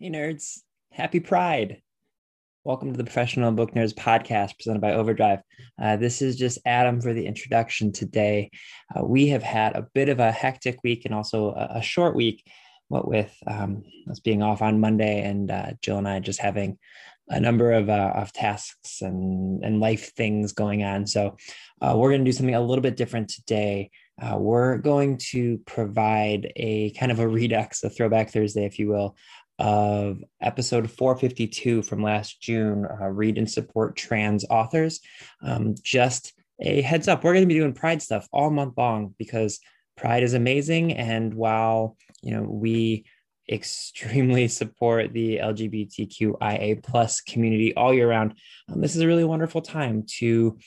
Hey, nerds. Happy Pride. Welcome to the Professional Book Nerds podcast presented by Overdrive. Uh, this is just Adam for the introduction today. Uh, we have had a bit of a hectic week and also a, a short week, what with um, us being off on Monday and uh, Jill and I just having a number of, uh, of tasks and, and life things going on. So uh, we're going to do something a little bit different today. Uh, we're going to provide a kind of a redux, a throwback Thursday, if you will, of episode 452 from last June, uh, read and support trans authors. Um, just a heads up, we're going to be doing Pride stuff all month long because Pride is amazing. And while, you know, we extremely support the LGBTQIA plus community all year round, um, this is a really wonderful time to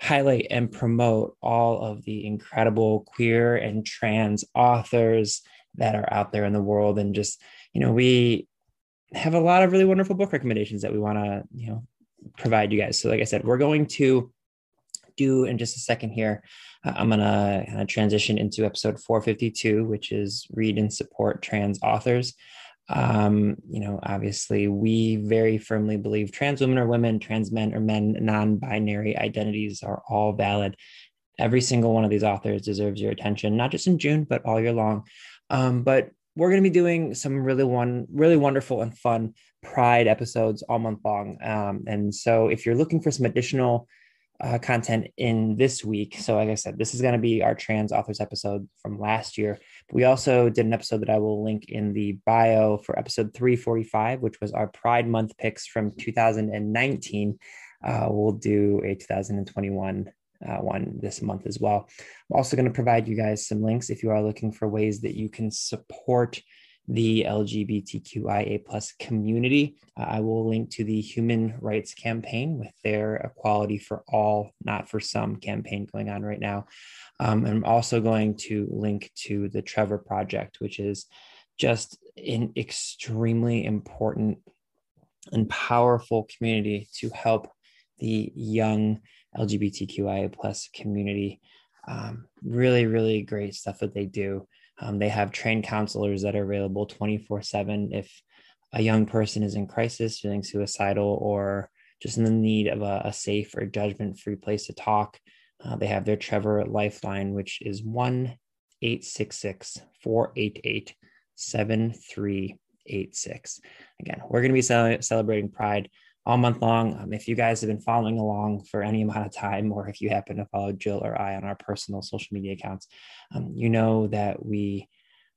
highlight and promote all of the incredible queer and trans authors that are out there in the world and just you know, we have a lot of really wonderful book recommendations that we want to, you know, provide you guys. So, like I said, we're going to do in just a second here. Uh, I'm going to kind of transition into episode 452, which is read and support trans authors. Um, you know, obviously, we very firmly believe trans women are women, trans men are men, non binary identities are all valid. Every single one of these authors deserves your attention, not just in June, but all year long. Um, but we're going to be doing some really one really wonderful and fun pride episodes all month long. Um, and so if you're looking for some additional uh, content in this week so like i said this is going to be our trans authors episode from last year. But we also did an episode that i will link in the bio for episode 345 which was our pride month picks from 2019 uh, we'll do a 2021 uh, one this month as well. I'm also going to provide you guys some links if you are looking for ways that you can support the LGBTQIA plus community. Uh, I will link to the Human Rights Campaign with their Equality for All, Not for Some campaign going on right now. Um, I'm also going to link to the Trevor Project, which is just an extremely important and powerful community to help the young LGBTQIA plus community. Um, really, really great stuff that they do. Um, they have trained counselors that are available 24 7 if a young person is in crisis, feeling suicidal, or just in the need of a, a safe or judgment free place to talk. Uh, they have their Trevor Lifeline, which is 1 866 488 7386. Again, we're going to be celebrating Pride all month long. Um, if you guys have been following along for any amount of time, or if you happen to follow Jill or I on our personal social media accounts, um, you know that we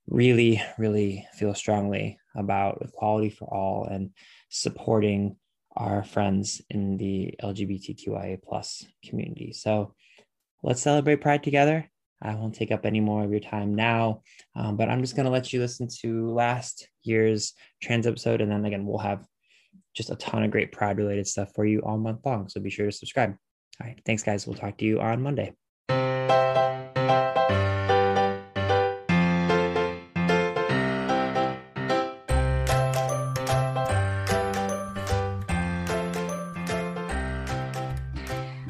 really, really feel strongly about equality for all and supporting our friends in the LGBTQIA plus community. So let's celebrate Pride together. I won't take up any more of your time now, um, but I'm just going to let you listen to last year's trans episode, and then again we'll have just a ton of great Pride related stuff for you all month long. So be sure to subscribe. All right. Thanks, guys. We'll talk to you on Monday.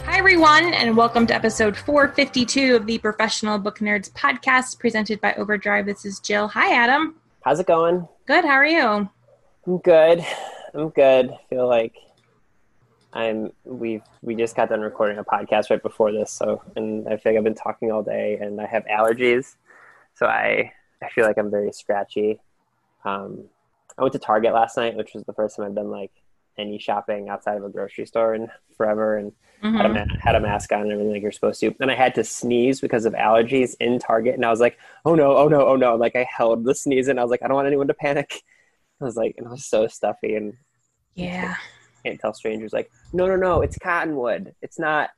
Hi, everyone, and welcome to episode 452 of the Professional Book Nerds podcast presented by Overdrive. This is Jill. Hi, Adam. How's it going? Good. How are you? I'm good. I'm good. I feel like I'm we've we just got done recording a podcast right before this, so and I feel like I've been talking all day and I have allergies. So I I feel like I'm very scratchy. Um, I went to Target last night, which was the first time I've done like any shopping outside of a grocery store in forever and mm-hmm. had, a ma- had a mask on and everything like you're supposed to. And I had to sneeze because of allergies in Target. And I was like, oh no, oh no, oh no. Like I held the sneeze and I was like, I don't want anyone to panic. I was like, and it was so stuffy and yeah, can't tell strangers like, no, no, no, it's cottonwood. It's not.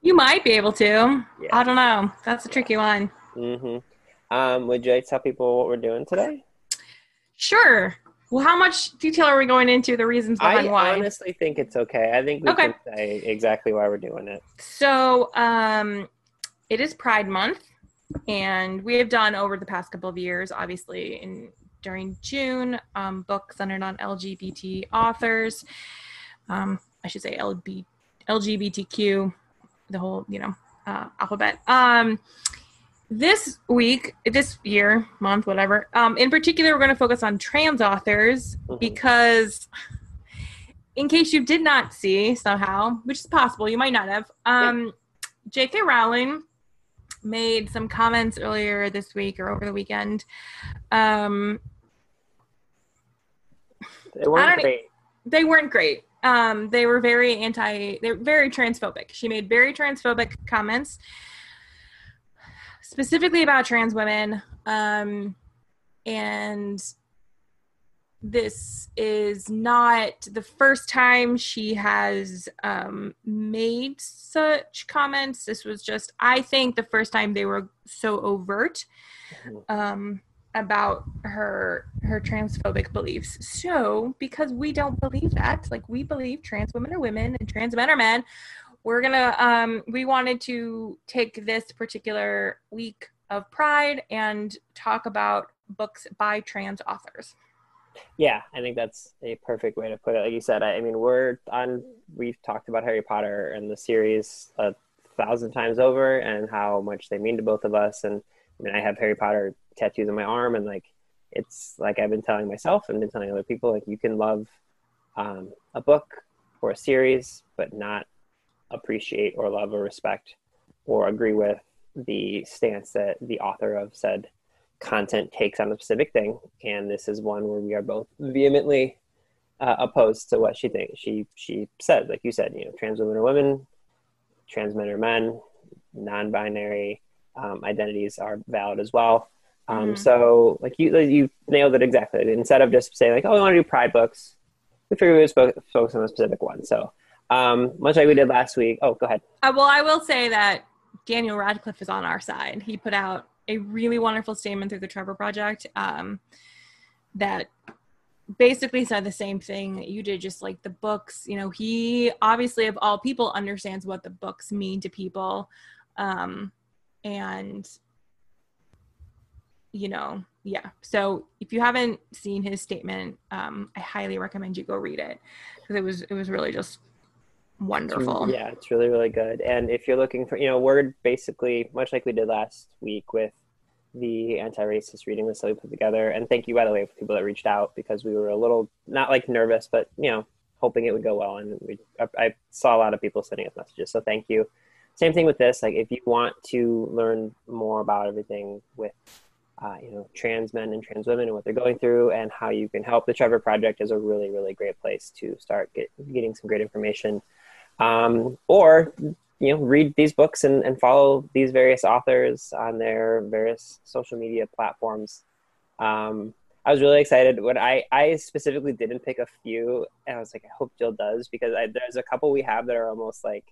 You might be able to. Yeah. I don't know. That's a tricky one. Mm-hmm. Um, would you like to tell people what we're doing today? Sure. Well, how much detail are we going into the reasons behind I why? I honestly think it's okay. I think we okay. can say exactly why we're doing it. So, um, it is Pride Month, and we have done over the past couple of years, obviously, in during June, um, book centered on LGBT authors. Um, I should say LB, LGBTQ, the whole, you know, uh, alphabet. Um, this week, this year, month, whatever, um, in particular, we're going to focus on trans authors Mhm. because, in case you did not see somehow, which is possible, you might not have, um, J.K. Rowling made some comments earlier this week or over the weekend. Um, They weren't great. they weren't great. Um, they were very anti. They're very transphobic. She made very transphobic comments, specifically about trans women. Um, and this is not the first time she has um, made such comments. This was just, I think, the first time they were so overt um, about her her transphobic beliefs. So, because we don't believe that, like we believe trans women are women and trans men are men, we're gonna um, we wanted to take this particular week of Pride and talk about books by trans authors. Yeah, I think that's a perfect way to put it. Like you said, I, I mean, we're on. We've talked about Harry Potter and the series a thousand times over, and how much they mean to both of us. And I mean, I have Harry Potter tattoos on my arm, and like, it's like I've been telling myself and been telling other people, like, you can love um, a book or a series, but not appreciate or love or respect or agree with the stance that the author of said content takes on a specific thing, and this is one where we are both vehemently uh, opposed to what she thinks. She she said, like you said, you know, trans women are women, trans men are men, non-binary um, identities are valid as well. Um, Mhm. So, like you you nailed it exactly. Instead of just saying like, oh, we want to do Pride books, we figured we would fo- focus on a specific one. So, um, much like we did last week. Oh, go ahead. Uh, well, I will say that Daniel Radcliffe is on our side. He put out a really wonderful statement through the Trevor Project um, that basically said the same thing you did, just like the books. You know, he obviously, of all people, understands what the books mean to people. Um, and, you know, yeah. So if you haven't seen his statement, um, I highly recommend you go read it because it was it was really just wonderful. Yeah, it's really, really good. And if you're looking for, you know, we're basically much like we did last week with the anti-racist reading list that we put together. And thank you, by the way, for people that reached out because we were a little not like nervous, but you know, hoping it would go well. And we, I, I saw a lot of people sending us messages, so thank you. Same thing with this. Like, if you want to learn more about everything with uh, you know, trans men and trans women and what they're going through and how you can help. The Trevor Project is a really, really great place to start get, getting some great information. Um, or, you know, read these books and, and follow these various authors on their various social media platforms. Um, I was really excited when I, I specifically didn't pick a few and I was like, I hope Jill does because I, there's a couple we have that are almost like,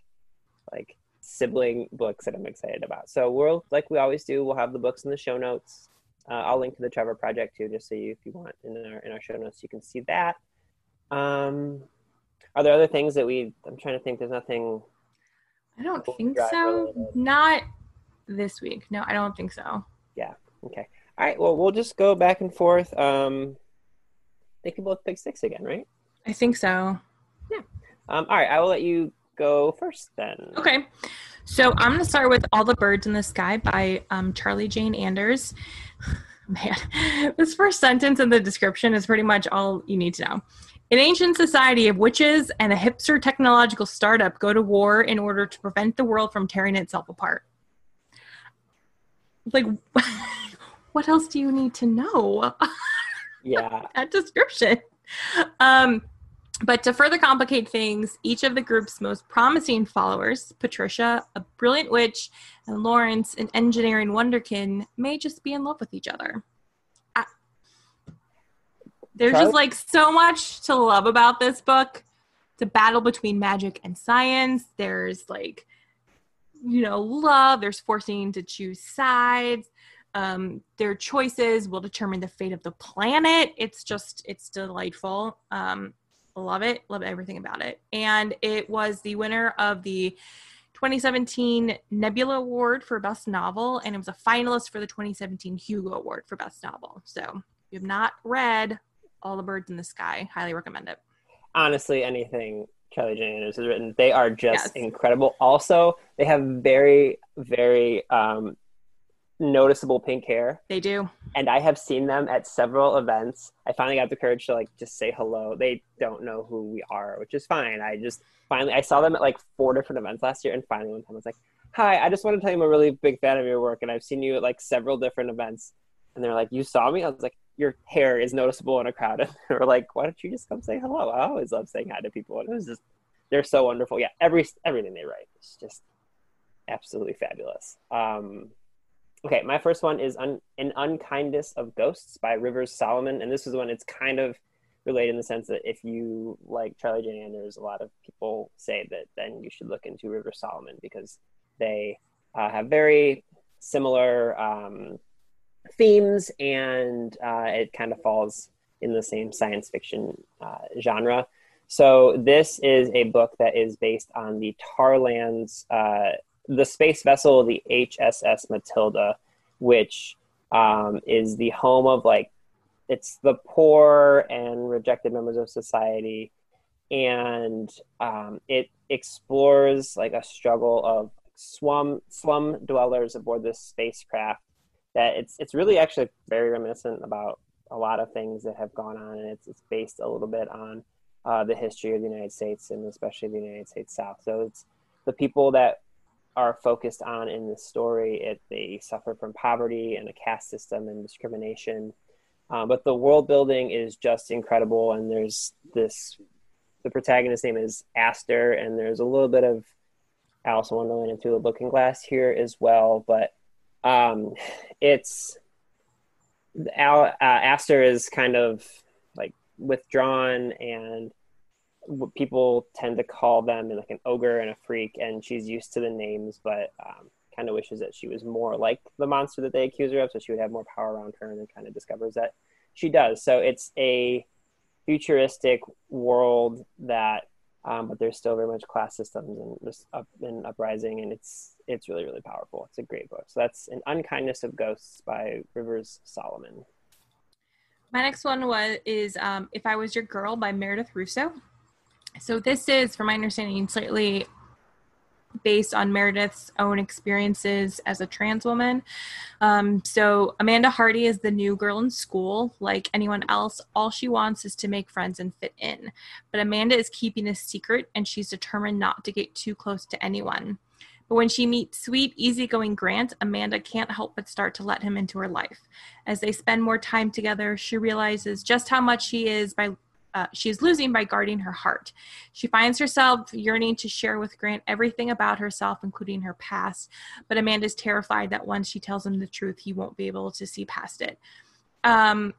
like sibling books that I'm excited about. So we'll, like we always do, we'll have the books in the show notes. Uh, I'll link to the Trevor Project too, just so you, if you want, in our in our show notes, you can see that. Um, are there other things that we? I'm trying to think. There's nothing. I don't think so. related. Not this week. No, I don't think so. Yeah. Okay. All right. Well, we'll just go back and forth. Um, they can both pick six again, right? I think so. Yeah. Um, all right. I will let you go first then. Okay. So I'm going to start with All the Birds in the Sky by um, Charlie Jane Anders. Man, this first sentence in the description is pretty much all you need to know. An ancient society of witches and a hipster technological startup go to war in order to prevent the world from tearing itself apart. Like, what else do you need to know? Yeah. that description. Um, but to further complicate things, each of the group's most promising followers, Patricia, a brilliant witch, and Lawrence, an engineering wonderkin, may just be in love with each other. There's just like so much to love about this book. It's a battle between magic and science. There's like, you know, love. There's forcing to choose sides um, their choices will determine the fate of the planet. It's just, it's delightful. Um, love it. Love everything about it. And it was the winner of the 2017 Nebula Award for Best Novel, and it was a finalist for the 2017 Hugo Award for Best Novel. So, if you have not read All the Birds in the Sky, highly recommend it. honestly anything Charlie Jane Anders has written, they are just Yes. incredible. Also, they have very, very um, noticeable pink hair. They do. And I have seen them at several events. I finally got the courage to like just say hello. They don't know who we are, which is fine. I just finally I saw them at like four different events last year and finally one time I was like, Hi, I just want to tell you I'm a really big fan of your work and I've seen you at like several different events. And they're like, You saw me? I was like, Your hair is noticeable in a crowd. And were like, Why don't you just come say hello? I always love saying hi to people. And it was just they're so wonderful. Yeah, every everything they write is just absolutely fabulous. Um, okay, my first one is Un- An Unkindness of Ghosts by Rivers Solomon. And this is one it's kind of related in the sense that if you like Charlie Jane Anders, a lot of people say that then you should look into Rivers Solomon because they uh, have very similar um, themes and uh, it kind of falls in the same science fiction uh, genre. So this is a book that is based on the Tarlands uh, the space vessel, the HSS Matilda, which um, is the home of like it's the poor and rejected members of society, and um, it explores like a struggle of slum slum dwellers aboard this spacecraft. That it's it's really actually very reminiscent about a lot of things that have gone on, and it's it's based a little bit on uh, the history of the United States and especially the United States South. So it's the people that are focused on in the story. It, they suffer from poverty and a caste system and discrimination. Um, but the world building is just incredible. And there's this the protagonist's name is Aster, and there's a little bit of Alice in Wonderland and Through the Looking Glass here as well. But um, it's Al, uh, Aster is kind of like withdrawn and people tend to call them like an ogre and a freak, and she's used to the names, but um, kind of wishes that she was more like the monster that they accuse her of, so she would have more power around her, and then kind of discovers that she does. So it's a futuristic world that, um, but there's still very much class systems and just up and uprising, and it's it's really really powerful. It's a great book. So that's an unkindness of ghosts by Rivers Solomon. My next one was is um, "If I Was Your Girl" by Meredith Russo. So this is, from my understanding, slightly based on Meredith's own experiences as a trans woman. Um, so Amanda Hardy is the new girl in school. Like anyone else, all she wants is to make friends and fit in. But Amanda is keeping a secret and she's determined not to get too close to anyone. But when she meets sweet, easygoing Grant, Amanda can't help but start to let him into her life. As they spend more time together, she realizes just how much he is by uh, she is losing by guarding her heart. She finds herself yearning to share with Grant everything about herself, including her past, but Amanda's terrified that once she tells him the truth, he won't be able to see past it. Um,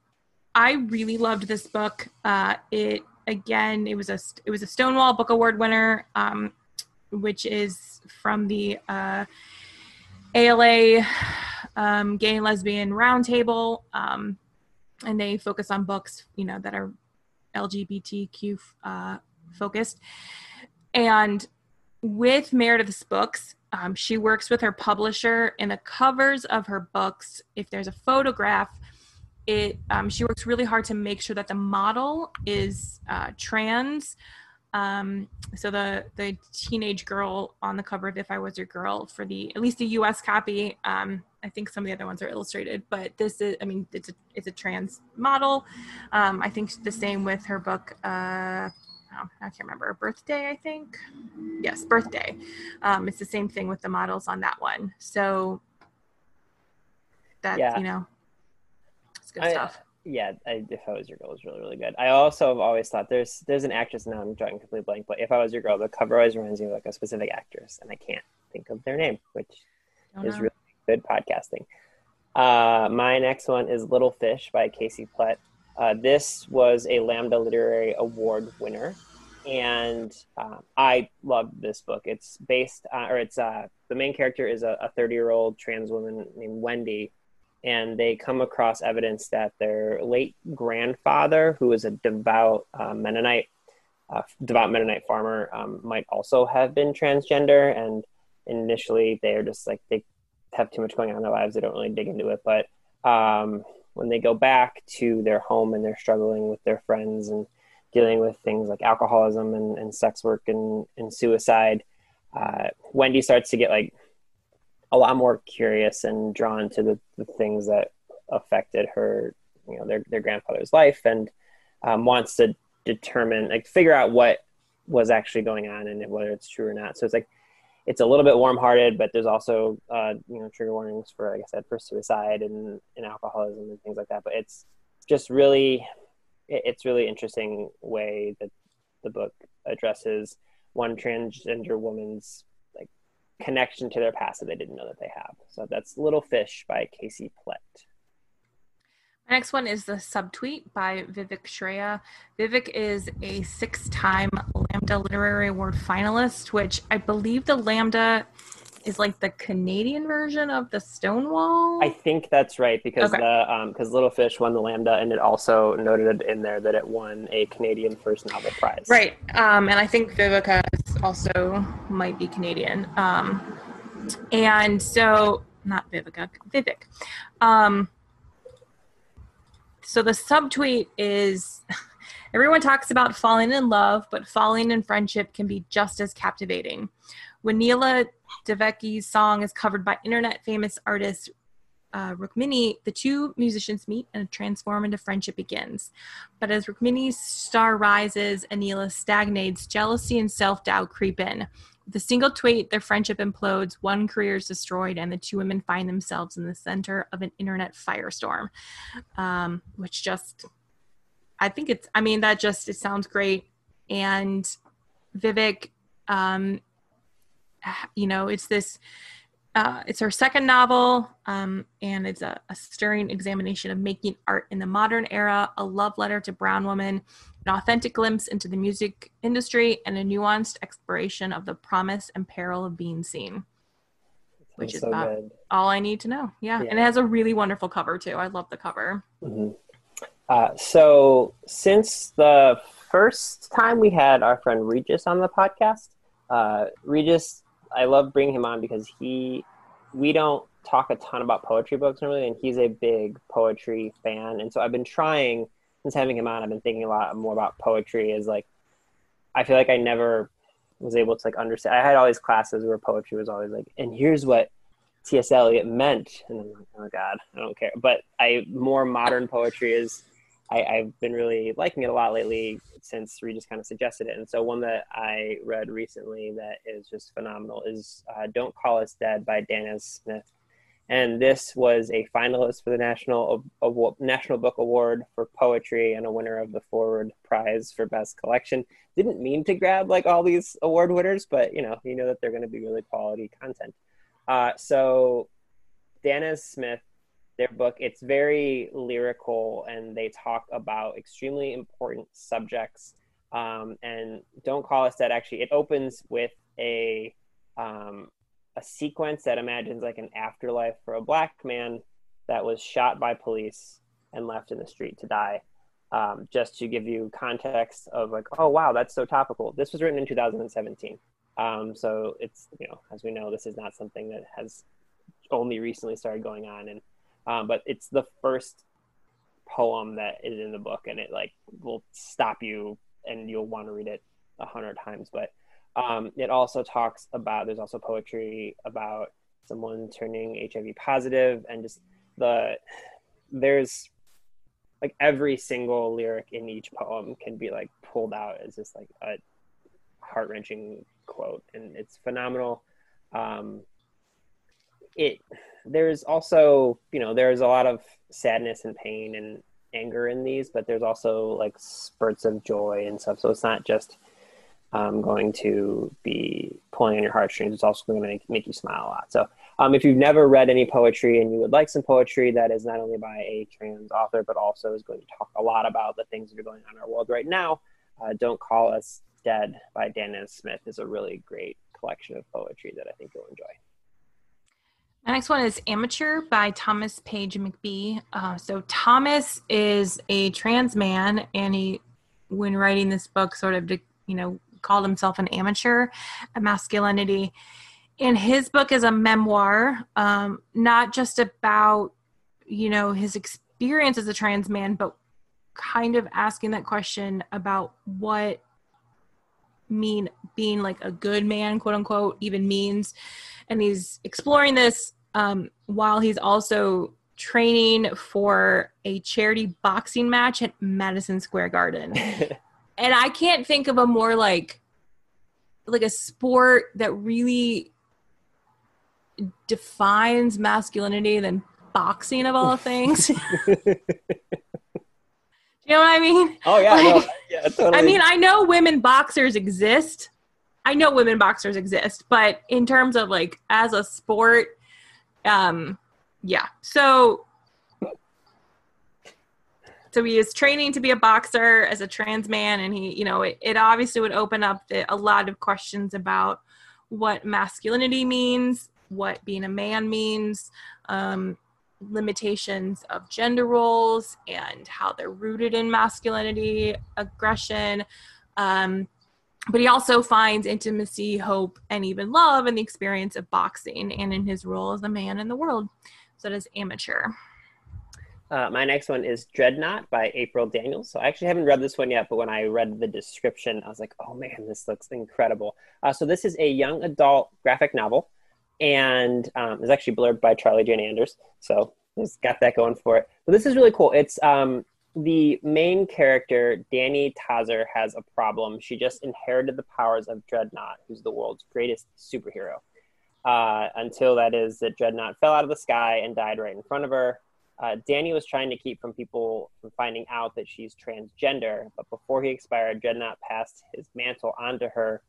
I really loved this book. Uh, it again, it was a it was a Stonewall Book Award winner, um, which is from the uh, ALA um, Gay and Lesbian Roundtable, um, and they focus on books, you know, that are LGBTQ uh, focused. And with Meredith's books, um, she works with her publisher in the covers of her books. If there's a photograph, it um, she works really hard to make sure that the model is uh, trans. Um, so the the teenage girl on the cover of If I Was Your Girl for the at least the U.S. copy um, I think some of the other ones are illustrated, but this is, I mean, it's a, it's a trans model. Um, I think the same with her book, uh, oh, I can't remember, Birthday, I think. Yes, Birthday. Um, it's the same thing with the models on that one. So that, yeah. you know, it's good I, stuff. Yeah, I, if I was your girl is really really good. I also have always thought there's there's an actress now I'm drawing complete blank, but if I was your girl, the cover always reminds me of like a specific actress, and I can't think of their name, which is really good podcasting. Uh, my next one is Little Fish by Casey Plett. Uh, this was a Lambda Literary Award winner, and uh, I love this book. It's based, on, or it's uh, the main character is a 30 year old trans woman named Wendy, and they come across evidence that their late grandfather, who was a devout uh, Mennonite, uh, devout Mennonite farmer, um, might also have been transgender, and initially they're just like they have too much going on in their lives. They don't really dig into it. But um, when they go back to their home and they're struggling with their friends and dealing with things like alcoholism and, and sex work and, and suicide, uh, Wendy starts to get like a lot more curious and drawn to the, the things that affected her, you know, their, their grandfather's life and um, wants to determine, like, figure out what was actually going on and whether it's true or not. So it's like, it's a little bit warm-hearted, but there's also, uh, you know, trigger warnings for, like I said, for suicide and, and alcoholism and things like that. But it's just really, it's really interesting way that the book addresses one transgender woman's connection to their past that they didn't know that they have. So that's Little Fish by Casey Plett. My next one is the subtweet by Vivek Shraya. Vivek is a six-time Lambda Literary Award finalist, which I believe the Lambda is like the Canadian version of the Stonewall. I think that's right because okay. the because um, Little Fish won the Lambda, and it also noted in there that it won a Canadian First Novel Prize. Right, um, and I think Vivica also might be Canadian. Um, and so, not Vivica, Vivek. Um, so the subtweet is. Everyone talks about falling in love, but falling in friendship can be just as captivating. When Neela Devaki's song is covered by internet famous artist uh, Rukmini, the two musicians meet and a transformative friendship begins. But as Rukmini's star rises and Neela stagnates, jealousy and self doubt creep in. With a single tweet, their friendship implodes, one career is destroyed, and the two women find themselves in the center of an internet firestorm. Um, which just, I think it's, I mean, that just, it sounds great. And Vivek um, you know, it's this. Uh, it's her second novel, um, and it's a, a, stirring examination of making art in the modern era, a love letter to brown women, an authentic glimpse into the music industry, and a nuanced exploration of the promise and peril of being seen. Which is so all I need to know. Yeah. yeah. and it has a really wonderful cover too. I love the cover. Mm-hmm. Uh, so since the first time we had our friend Regis on the podcast, uh, Regis I love bringing him on because he we don't talk a ton about poetry books normally, and he's a big poetry fan. And so I've been trying since having him on. I've been thinking a lot more about poetry. Is like I feel like I never was able to like understand. I had all these classes where poetry was always like, and here's what T.S. Eliot meant, and I'm like, oh god, I don't care. But I more modern poetry is I, I've been really liking it a lot lately since Regis kind of suggested it. And so one that I read recently that is just phenomenal is uh, "Don't Call Us Dead" by Danez Smith. And this was a finalist for the National National Book Award for poetry and a winner of the Forward Prize for Best Collection. Didn't mean to grab like all these award winners, but you know, you know that they're going to be really quality content. Uh, so Danez Smith their book. It's very lyrical and they talk about extremely important subjects. Um, and Don't Call Us Dead actually, it opens with a, um, a sequence that imagines like an afterlife for a black man that was shot by police and left in the street to die. Um, just to give you context of like, oh wow, that's so topical. This was written in 2017. Um, so it's you know, as we know, this is not something that has only recently started going on, and um, but it's the first poem that is in the book, and it like will stop you, and you'll want to read it a hundred times. But um, it also talks about there's also poetry about someone turning HIV positive, and just the there's like every single lyric in each poem can be like pulled out as just like a heart wrenching quote, and it's phenomenal. Um, it there's also you know there's a lot of sadness and pain and anger in these but there's also like spurts of joy and stuff. So it's not just um, going to be pulling on your heartstrings. It's also going to make, make you smile a lot. So um, if you've never read any poetry and you would like some poetry that is not only by a trans author but also is going to talk a lot about the things that are going on in our world right now uh, don't call us dead by danez smith is a really great collection of poetry that i think you'll enjoy my next one is Amateur by Thomas Page McBee. Uh, so Thomas is a trans man, and he, when writing this book, sort of, you know, called himself an amateur at masculinity. And his book is a memoir, um, not just about, you know, his experience as a trans man, but kind of asking that question about what mean being like a good man, quote unquote, even means. And he's exploring this um, while he's also training for a charity boxing match at Madison Square Garden. and I can't think of a more like like a sport that really defines masculinity than boxing of all things. you know what I mean? Oh yeah, like, no, yeah, totally. I mean, I know women boxers exist. I know women boxers exist, but in terms of like as a sport, um, yeah. So, so he is training to be a boxer as a trans man, and he, you know, it, it obviously would open up the, a lot of questions about what masculinity means, what being a man means, um, limitations of gender roles and how they're rooted in masculinity, aggression. Um, but he also finds intimacy, hope, and even love in the experience of boxing and in his role as a man in the world. So does amateur. Uh, my next one is Dreadnought by April Daniels. So I actually haven't read this one yet, but when I read the description, I was like, oh man, this looks incredible. Uh, so this is a young adult graphic novel and um, it's actually blurred by Charlie Jane Anders. So it's got that going for it. But this is really cool. It's um, the main character, Danny Tozer, has a problem. She just inherited the powers of Dreadnought, who's the world's greatest superhero. Uh, until that is that Dreadnought fell out of the sky and died right in front of her. Uh, Danny was trying to keep from people from finding out that she's transgender, but before he expired, Dreadnought passed his mantle onto her,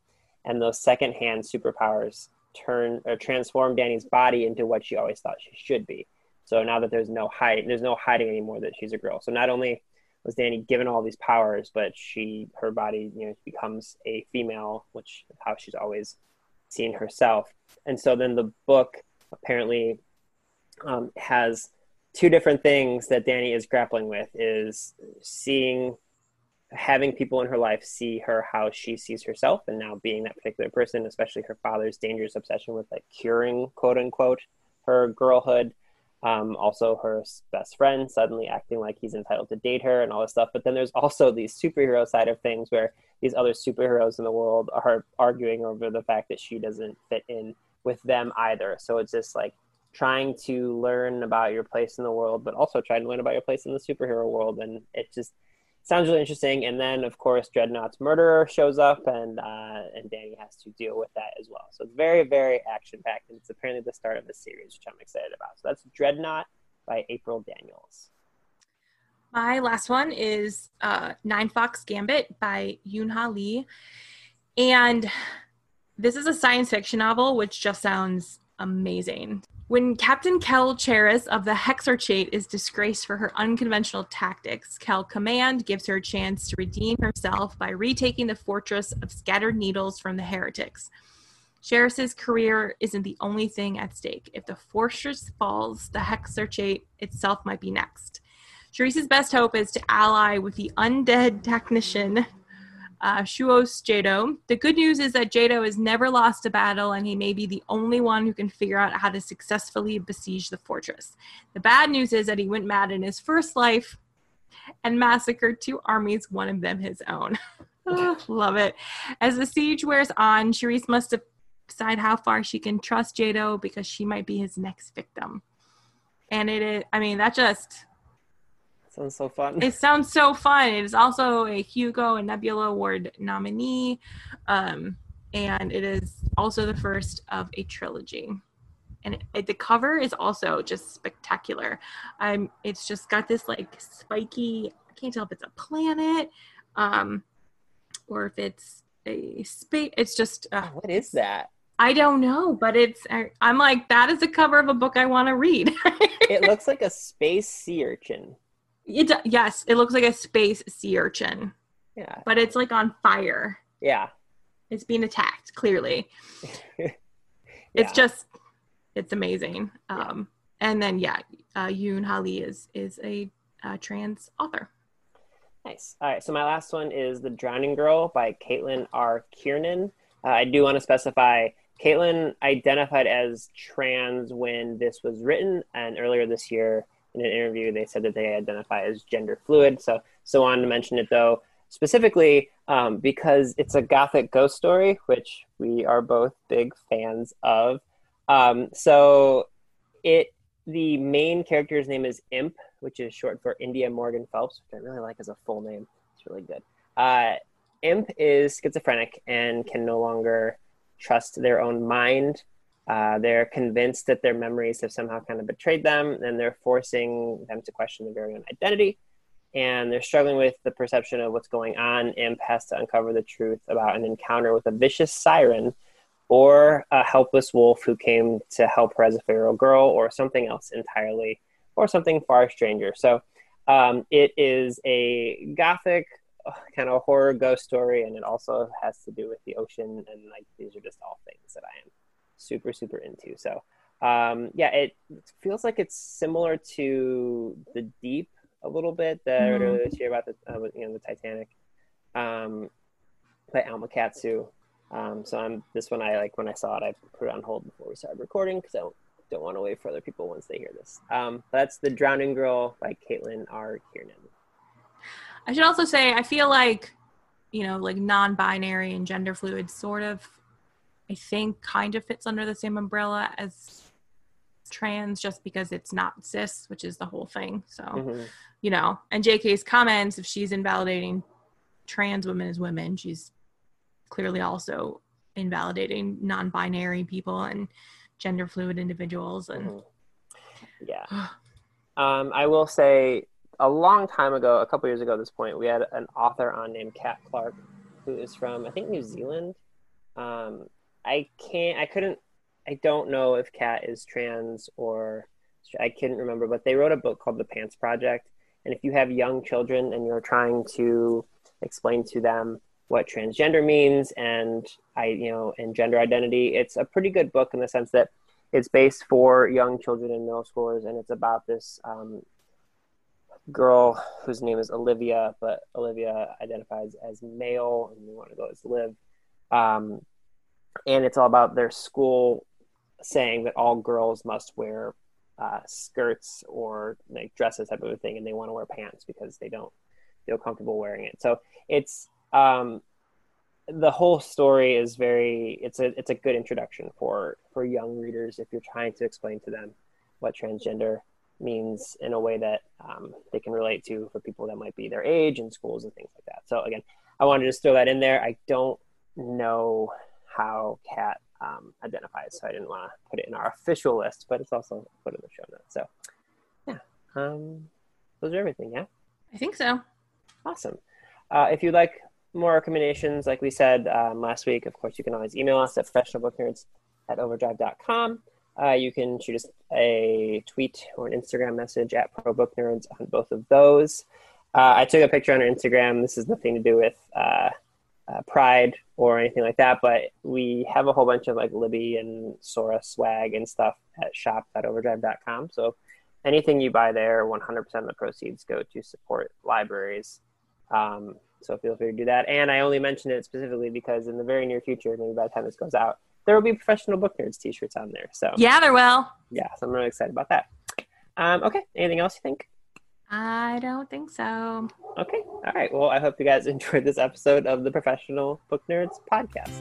and those secondhand superpowers turn or transform Danny's body into what she always thought she should be. So now that there's no hiding, there's no hiding anymore that she's a girl. So not only was Danny given all these powers, but she her body you know becomes a female, which is how she's always seen herself. And so then the book apparently um, has two different things that Danny is grappling with: is seeing having people in her life see her how she sees herself and now being that particular person especially her father's dangerous obsession with like curing quote unquote her girlhood um, also her best friend suddenly acting like he's entitled to date her and all this stuff. But then there's also the superhero side of things where these other superheroes in the world are arguing over the fact that she doesn't fit in with them either. So it's just like trying to learn about your place in the world but also trying to learn about your place in the superhero world. And it just sounds really interesting. And then, of course, Dreadnought's murderer shows up, and uh, and Danny has to deal with that as well. So it's very, very action packed, and it's apparently the start of the series, which I'm excited about. So that's Dreadnought by April Daniels. My last one is uh, Nine Fox Gambit by Yoon-Ha Lee, and this is a science fiction novel, which just sounds amazing. When Captain Kel Cheris of the Hexarchate is disgraced for her unconventional tactics, Kel Command gives her a chance to redeem herself by retaking the fortress of Scattered Needles from the heretics. Cheris's career isn't the only thing at stake. If the fortress falls, the Hexarchate itself might be next. Cheris's best hope is to ally with the undead technician uh, Shuos Jedao. The good news is that Jedao has never lost a battle and he may be the only one who can figure out how to successfully besiege the fortress. The bad news is that he went mad in his first life and massacred two armies, one of them his own. oh, love it. As the siege wears on, Cheris must decide how far she can trust Jedao because she might be his next victim. And it is, I mean, that just Sounds so fun. It sounds so fun. It is also a Hugo and Nebula Award nominee. Um, and it is also the first of a trilogy. And it, it, the cover is also just spectacular. Um, it's just got this like spiky, I can't tell if it's a planet um, or if it's a space. It's just. Uh, what is that? I don't know, but it's. I'm like, that is the cover of a book I want to read. it looks like a space sea urchin. It yes, it looks like a space sea urchin. Yeah. But it's like on fire. Yeah. It's being attacked, clearly. yeah. It's just it's amazing. Um and then yeah, uh Yoon-Ha Lee is is a uh, trans author. Nice. All right. So my last one is The Drowning Girl by Caitlin R. Kiernan. Uh, I do want to specify Caitlin identified as trans when this was written, and earlier this year in an interview, they said that they identify as gender fluid. So, so on to mention it though. specifically um, because it's a gothic ghost story, which we are both big fans of. Um, so it the main character's name is Imp, which is short for India Morgan Phelps, which I really like as a full name. It's really good. Uh, Imp is schizophrenic and can no longer trust their own mind. Uh, they're convinced that their memories have somehow kind of betrayed them, and they're forcing them to question their very own identity. And they're struggling with the perception of what's going on. Imp has to uncover the truth about an encounter with a vicious siren or a helpless wolf who came to help her as a feral girl, or something else entirely, or something far stranger. So um, it is a gothic kind of horror ghost story, and it also has to do with the ocean. And like these are just all things that I am super super into. So um, yeah, it feels like it's similar to the Deep a little bit that mm-hmm. earlier this year about the uh, you know the Titanic um, by Alma Katsu. Um, so I'm this one I like when I saw it I put it on hold before we started recording because I don't, don't want to wait for other people once they hear this. Um, that's the Drowning Girl by Caitlin R. Kiernan. I should also say I feel like you know like non-binary and gender fluid sort of I think kind of fits under the same umbrella as trans just because it's not cis, which is the whole thing. So, mm-hmm. you know, and JK's comments, if she's invalidating trans women as women, she's clearly also invalidating non binary people and gender fluid individuals. And mm-hmm. yeah. um, I will say a long time ago, a couple years ago at this point, we had an author on named Cat Clarke, who is from, I think, New Zealand. Um, I can't. I couldn't. I don't know if Cat is trans or I couldn't remember, but they wrote a book called The Pants Project. And if you have young children and you're trying to explain to them what transgender means and I, you know, and gender identity, it's a pretty good book in the sense that it's based for young children and middle schoolers, and it's about this um, girl whose name is Olivia, but Olivia identifies as male, and we want to go as Liv. Um, and it's all about their school saying that all girls must wear uh, skirts or like dresses type of a thing, and they want to wear pants because they don't feel comfortable wearing it. So it's um, the whole story is very it's a it's a good introduction for for young readers if you're trying to explain to them what transgender means in a way that um, they can relate to for people that might be their age in schools and things like that. So again, I wanted to just throw that in there. I don't know how Cat um, identifies. So I didn't want to put it in our official list, but it's also put in the show notes. So yeah, um, those are everything. Yeah, I think so. Awesome. Uh, if you'd like more recommendations, like we said um, last week, of course, you can always email us at professionalbooknerds at overdrive.com. Uh, you can shoot us a tweet or an Instagram message at ProBookNerds on both of those. Uh, I took a picture on our Instagram. This has nothing to do with uh, uh, Pride or anything like that, but we have a whole bunch of like Libby and Sora swag and stuff at shop.overdrive.com. So anything you buy there, 100% of the proceeds go to support libraries. Um, so feel free to do that. And I only mention it specifically because in the very near future, maybe by the time this goes out, there will be professional book nerds t-shirts on there. So yeah, there will. Yeah, so I'm really excited about that. Um, okay, anything else you think? I don't think so. Okay. All right. Well, I hope you guys enjoyed this episode of the Professional Book Nerds podcast.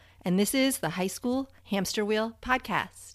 and this is the High School Hamster Wheel Podcast.